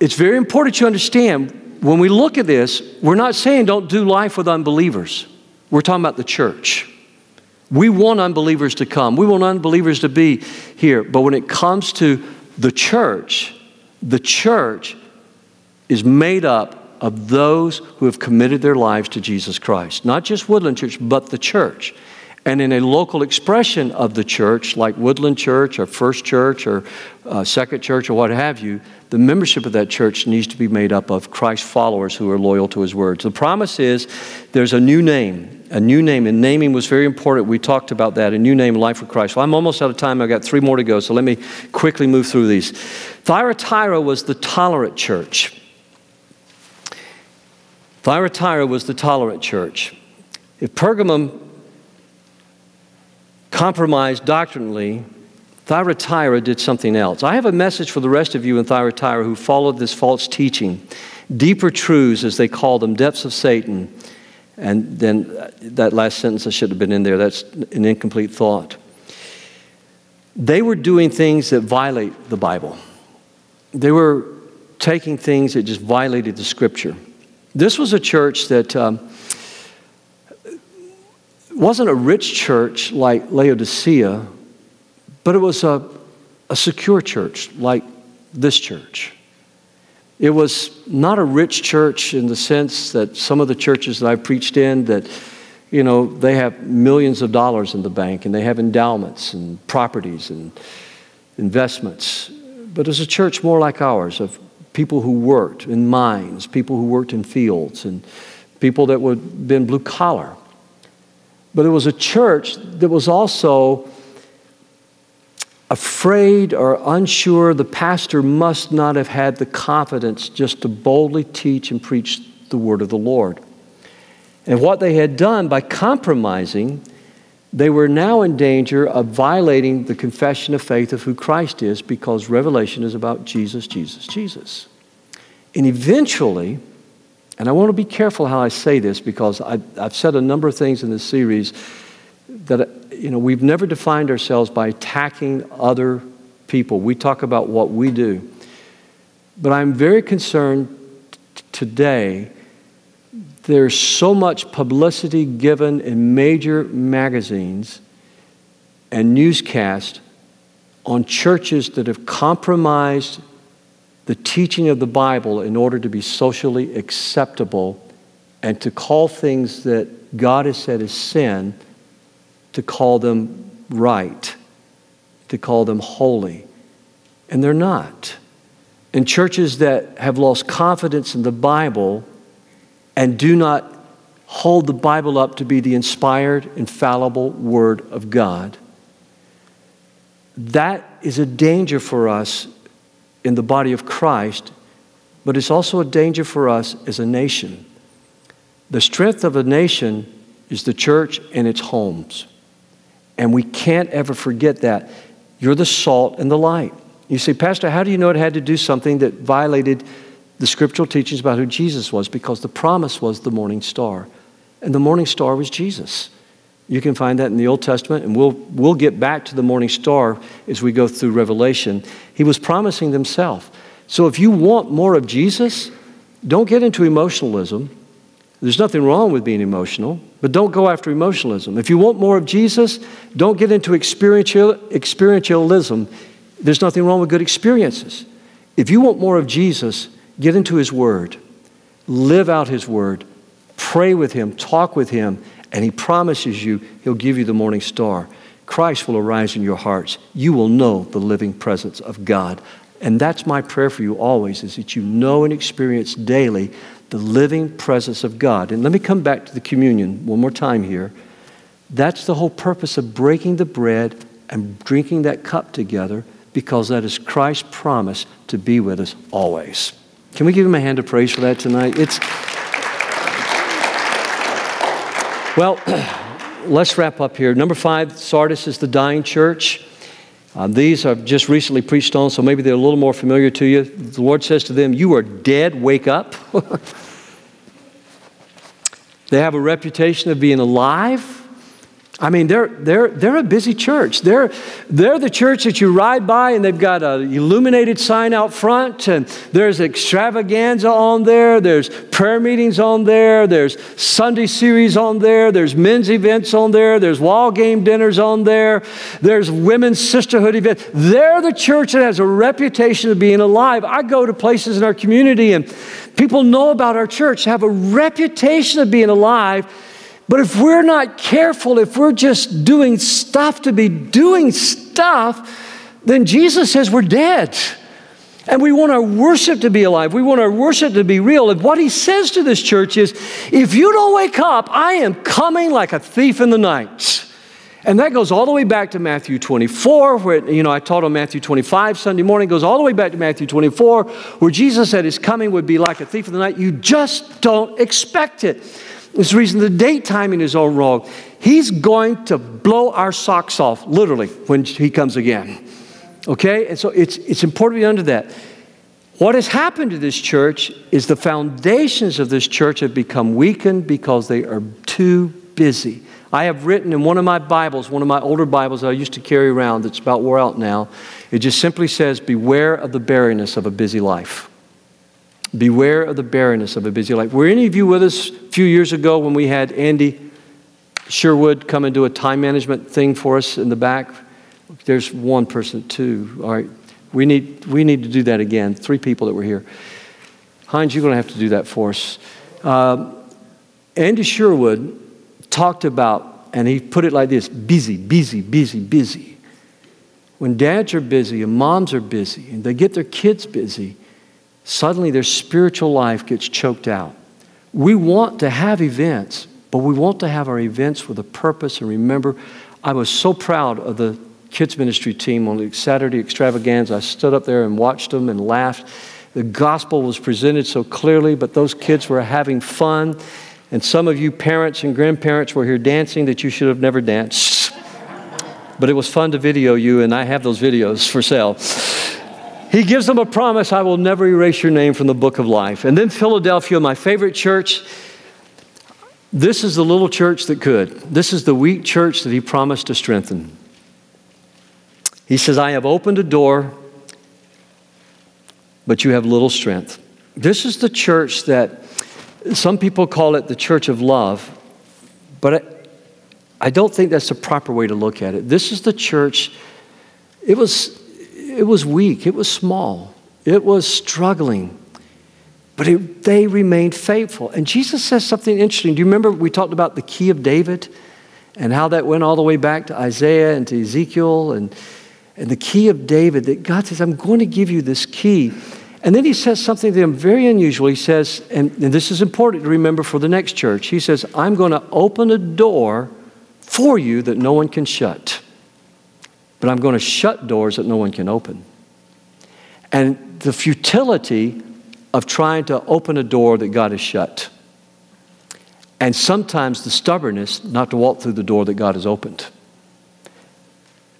it's very important you understand when we look at this, we're not saying don't do life with unbelievers. We're talking about the church. We want unbelievers to come, we want unbelievers to be here. But when it comes to the church, the church is made up of those who have committed their lives to Jesus Christ. Not just Woodland Church, but the church. And in a local expression of the church, like Woodland Church or First Church or uh, Second Church or what have you, the membership of that church needs to be made up of Christ followers who are loyal to his words. The promise is there's a new name, a new name, and naming was very important. We talked about that, a new name, Life with Christ. Well, I'm almost out of time. I've got three more to go, so let me quickly move through these. Thyatira was the tolerant church. Thyatira was the tolerant church. If Pergamum compromised doctrinally, Thyatira did something else. I have a message for the rest of you in Thyatira who followed this false teaching. Deeper truths, as they call them, depths of Satan. And then uh, that last sentence I should have been in there. That's an incomplete thought. They were doing things that violate the Bible. They were taking things that just violated the scripture. This was a church that um, wasn't a rich church like Laodicea, but it was a, a secure church like this church. It was not a rich church in the sense that some of the churches that I preached in that, you know, they have millions of dollars in the bank and they have endowments and properties and investments. But it's a church more like ours of people who worked in mines, people who worked in fields, and people that would been blue collar. But it was a church that was also afraid or unsure. The pastor must not have had the confidence just to boldly teach and preach the word of the Lord. And what they had done by compromising, they were now in danger of violating the confession of faith of who Christ is because Revelation is about Jesus, Jesus, Jesus. And eventually, and I want to be careful how I say this because I, have said a number of things in this series that, you know, we've never defined ourselves by attacking other people. We talk about what we do. But I'm very concerned t- today. There's so much publicity given in major magazines and newscasts on churches that have compromised the teaching of the Bible in order to be socially acceptable and to call things that God has said is sin, to call them right, to call them holy. And they're not. And churches that have lost confidence in the Bible and do not hold the Bible up to be the inspired, infallible Word of God, that is a danger for us in the body of Christ, but it's also a danger for us as a nation. The strength of a nation is the church and its homes. And we can't ever forget that. You're the salt and the light. You say, Pastor, how do you know it had to do something that violated the scriptural teachings about who Jesus was? Because the promise was the morning star. And the morning star was Jesus. You can find that in the Old Testament, and we'll, we'll get back to the morning star as we go through Revelation. He was promising himself. So if you want more of Jesus, don't get into emotionalism. There's nothing wrong with being emotional, but don't go after emotionalism. If you want more of Jesus, don't get into experiential, experientialism. There's nothing wrong with good experiences. If you want more of Jesus, get into His Word, live out His Word, pray with Him, talk with Him, and He promises you He'll give you the morning star. Christ will arise in your hearts. You will know the living presence of God. And that's my prayer for you always is that you know and experience daily the living presence of God. And let me come back to the communion one more time here. That's the whole purpose of breaking the bread and drinking that cup together because that is Christ's promise to be with us always. Can we give him a hand of praise for that tonight? It's Well, [CLEARS THROAT] let's wrap up here. Number 5, Sardis is the dying church. Um, these are just recently preached on, so maybe they're a little more familiar to you. The Lord says to them, You are dead, wake up. [LAUGHS] they have a reputation of being alive. I mean, they're, they're, they're a busy church. They're, they're the church that you ride by and they've got an illuminated sign out front, and there's extravaganza on there, there's prayer meetings on there, there's Sunday series on there, there's men's events on there, there's wall game dinners on there, there's women's sisterhood events. They're the church that has a reputation of being alive. I go to places in our community and people know about our church, have a reputation of being alive but if we're not careful, if we're just doing stuff to be doing stuff, then Jesus says we're dead. And we want our worship to be alive. We want our worship to be real. And what he says to this church is if you don't wake up, I am coming like a thief in the night. And that goes all the way back to Matthew 24, where, you know, I taught on Matthew 25 Sunday morning, goes all the way back to Matthew 24, where Jesus said his coming would be like a thief in the night. You just don't expect it. This the reason the date timing is all wrong. He's going to blow our socks off, literally, when he comes again. Okay? And so it's, it's important to be under that. What has happened to this church is the foundations of this church have become weakened because they are too busy. I have written in one of my Bibles, one of my older Bibles that I used to carry around that's about wore out now, it just simply says, Beware of the barrenness of a busy life. Beware of the barrenness of a busy life. Were any of you with us a few years ago when we had Andy Sherwood come and do a time management thing for us in the back? There's one person, two. All right. We need, we need to do that again. Three people that were here. Heinz, you're going to have to do that for us. Uh, Andy Sherwood talked about, and he put it like this busy, busy, busy, busy. When dads are busy and moms are busy and they get their kids busy, suddenly their spiritual life gets choked out. We want to have events, but we want to have our events with a purpose. And remember, I was so proud of the kids' ministry team on the Saturday extravaganza. I stood up there and watched them and laughed. The gospel was presented so clearly, but those kids were having fun. And some of you parents and grandparents were here dancing that you should have never danced. But it was fun to video you, and I have those videos for sale. He gives them a promise I will never erase your name from the book of life. And then Philadelphia, my favorite church. This is the little church that could. This is the weak church that he promised to strengthen. He says, I have opened a door, but you have little strength. This is the church that some people call it the church of love, but I, I don't think that's the proper way to look at it. This is the church, it was it was weak, it was small, it was struggling, but it, they remained faithful. And Jesus says something interesting. Do you remember we talked about the key of David and how that went all the way back to Isaiah and to Ezekiel and, and the key of David that God says, I'm going to give you this key. And then he says something to them very unusual. He says, and, and this is important to remember for the next church. He says, I'm going to open a door for you that no one can shut, but I'm going to shut doors that no one can open. And the futility of trying to open a door that God has shut. And sometimes the stubbornness not to walk through the door that God has opened.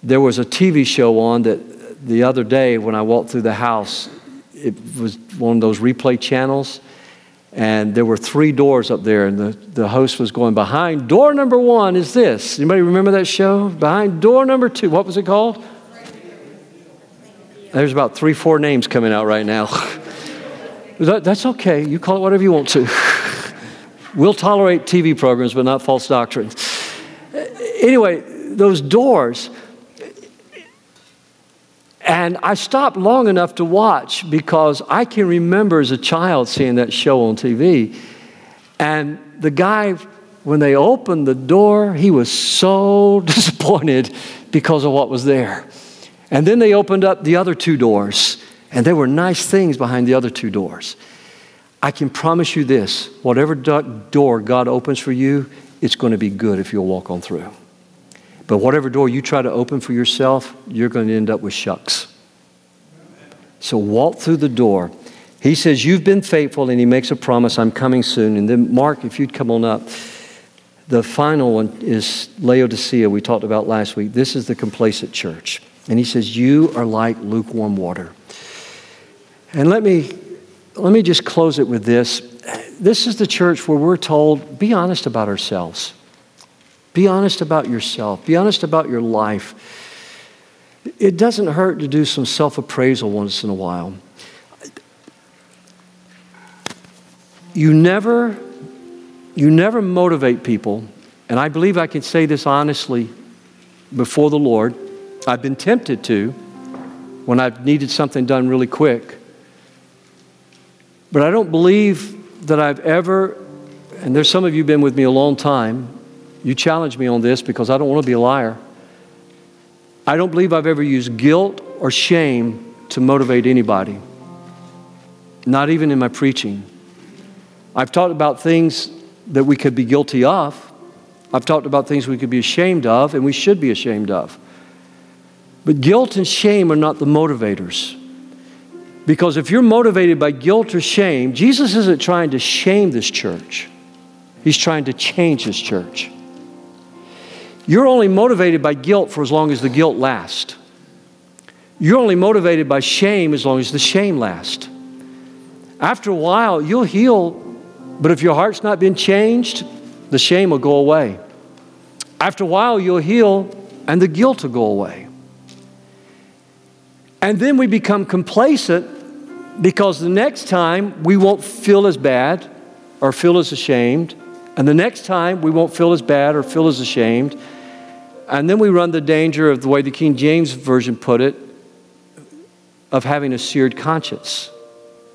There was a TV show on that the other day when I walked through the house, it was one of those replay channels. And there were three doors up there, and the, the host was going, Behind door number one is this. Anybody remember that show? Behind door number two, what was it called? There's about three, four names coming out right now. [LAUGHS] that, that's okay. You call it whatever you want to. [LAUGHS] we'll tolerate TV programs, but not false doctrine. Anyway, those doors, and I stopped long enough to watch because I can remember as a child seeing that show on TV. And the guy, when they opened the door, he was so [LAUGHS] disappointed because of what was there. And then they opened up the other two doors, and there were nice things behind the other two doors. I can promise you this whatever door God opens for you, it's going to be good if you'll walk on through. But whatever door you try to open for yourself, you're going to end up with shucks. So walk through the door. He says, You've been faithful, and he makes a promise, I'm coming soon. And then, Mark, if you'd come on up. The final one is Laodicea, we talked about last week. This is the complacent church. And he says, You are like lukewarm water. And let me, let me just close it with this. This is the church where we're told, be honest about ourselves. Be honest about yourself. Be honest about your life. It doesn't hurt to do some self appraisal once in a while. You never, you never motivate people, and I believe I can say this honestly before the Lord. I've been tempted to when I've needed something done really quick. But I don't believe that I've ever, and there's some of you been with me a long time, you challenge me on this because I don't want to be a liar. I don't believe I've ever used guilt or shame to motivate anybody, not even in my preaching. I've talked about things that we could be guilty of. I've talked about things we could be ashamed of and we should be ashamed of. But guilt and shame are not the motivators. Because if you're motivated by guilt or shame, Jesus isn't trying to shame this church, He's trying to change this church. You're only motivated by guilt for as long as the guilt lasts. You're only motivated by shame as long as the shame lasts. After a while, you'll heal, but if your heart's not been changed, the shame will go away. After a while, you'll heal, and the guilt will go away. And then we become complacent because the next time we won't feel as bad or feel as ashamed. And the next time we won't feel as bad or feel as ashamed. And then we run the danger of the way the King James Version put it of having a seared conscience.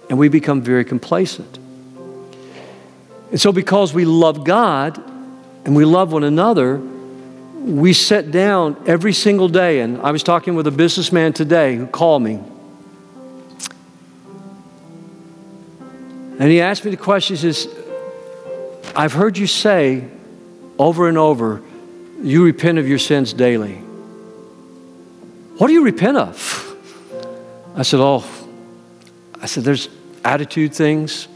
And we become very complacent. And so, because we love God and we love one another, we sit down every single day. And I was talking with a businessman today who called me. And he asked me the question he says, I've heard you say over and over, you repent of your sins daily. What do you repent of? I said, Oh, I said, there's attitude things,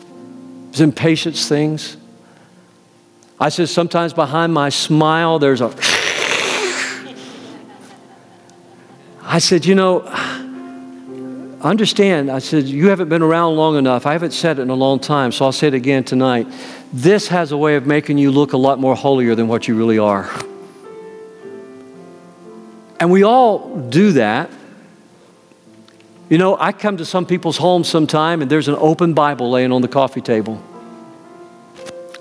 there's impatience things. I said, sometimes behind my smile, there's a. [LAUGHS] I said, you know, understand. I said, you haven't been around long enough. I haven't said it in a long time, so I'll say it again tonight. This has a way of making you look a lot more holier than what you really are. And we all do that. You know, I come to some people's homes sometime and there's an open Bible laying on the coffee table.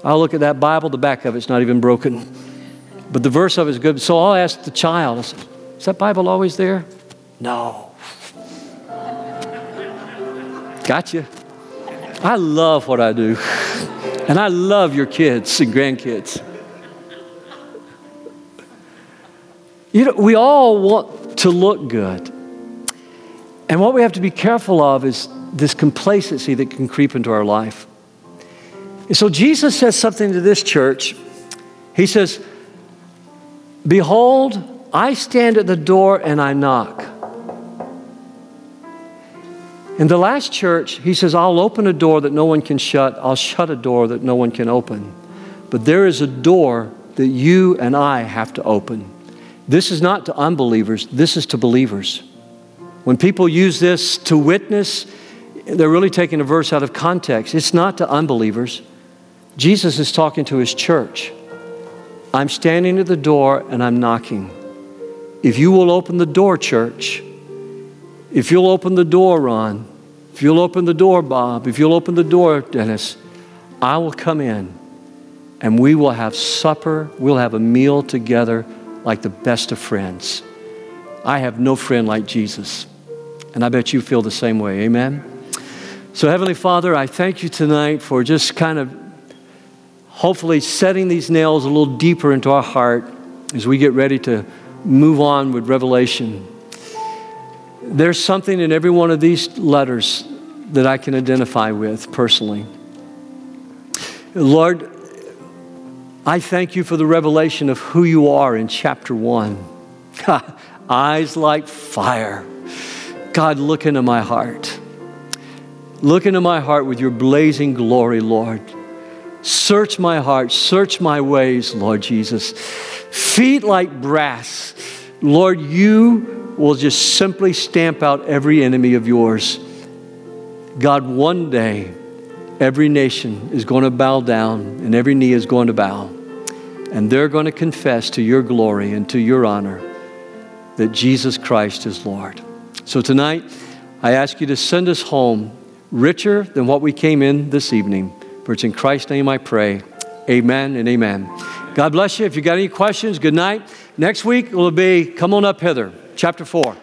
I'll look at that Bible, the back of it's not even broken. But the verse of it is good. So I'll ask the child, I Is that Bible always there? No. Gotcha. I love what I do. And I love your kids and grandkids. You know, we all want to look good. And what we have to be careful of is this complacency that can creep into our life. And so Jesus says something to this church. He says, Behold, I stand at the door and I knock. In the last church, he says, I'll open a door that no one can shut, I'll shut a door that no one can open. But there is a door that you and I have to open. This is not to unbelievers, this is to believers. When people use this to witness, they're really taking a verse out of context. It's not to unbelievers. Jesus is talking to his church. I'm standing at the door and I'm knocking. If you will open the door, church, if you'll open the door, Ron, if you'll open the door, Bob, if you'll open the door, Dennis, I will come in and we will have supper. We'll have a meal together like the best of friends. I have no friend like Jesus. And I bet you feel the same way. Amen? So, Heavenly Father, I thank you tonight for just kind of hopefully setting these nails a little deeper into our heart as we get ready to move on with Revelation. There's something in every one of these letters that I can identify with personally. Lord, I thank you for the revelation of who you are in chapter one. Eyes like fire. God, look into my heart. Look into my heart with your blazing glory, Lord. Search my heart, search my ways, Lord Jesus. Feet like brass. Lord, you will just simply stamp out every enemy of yours. God, one day, every nation is going to bow down and every knee is going to bow. And they're going to confess to your glory and to your honor that Jesus Christ is Lord. So tonight, I ask you to send us home richer than what we came in this evening. For it's in Christ's name I pray. Amen and amen. God bless you. If you got any questions, good night. Next week will be come on up hither chapter 4.